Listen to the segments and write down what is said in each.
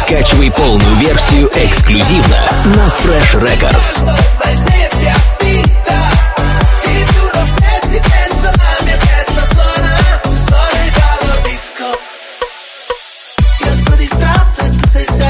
Скачивай полную версию эксклюзивно на Fresh Records. Io sto distratto e tu sei sempre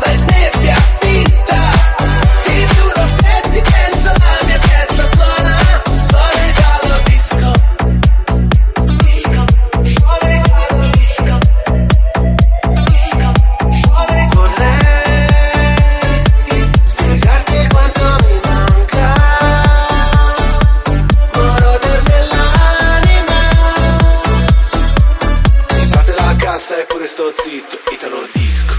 stare pure sto zitto, Italo Disco.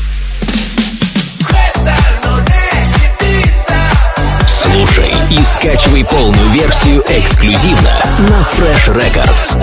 Questa non è pizza. Слушай и скачивай полную версию эксклюзивно на Fresh Records.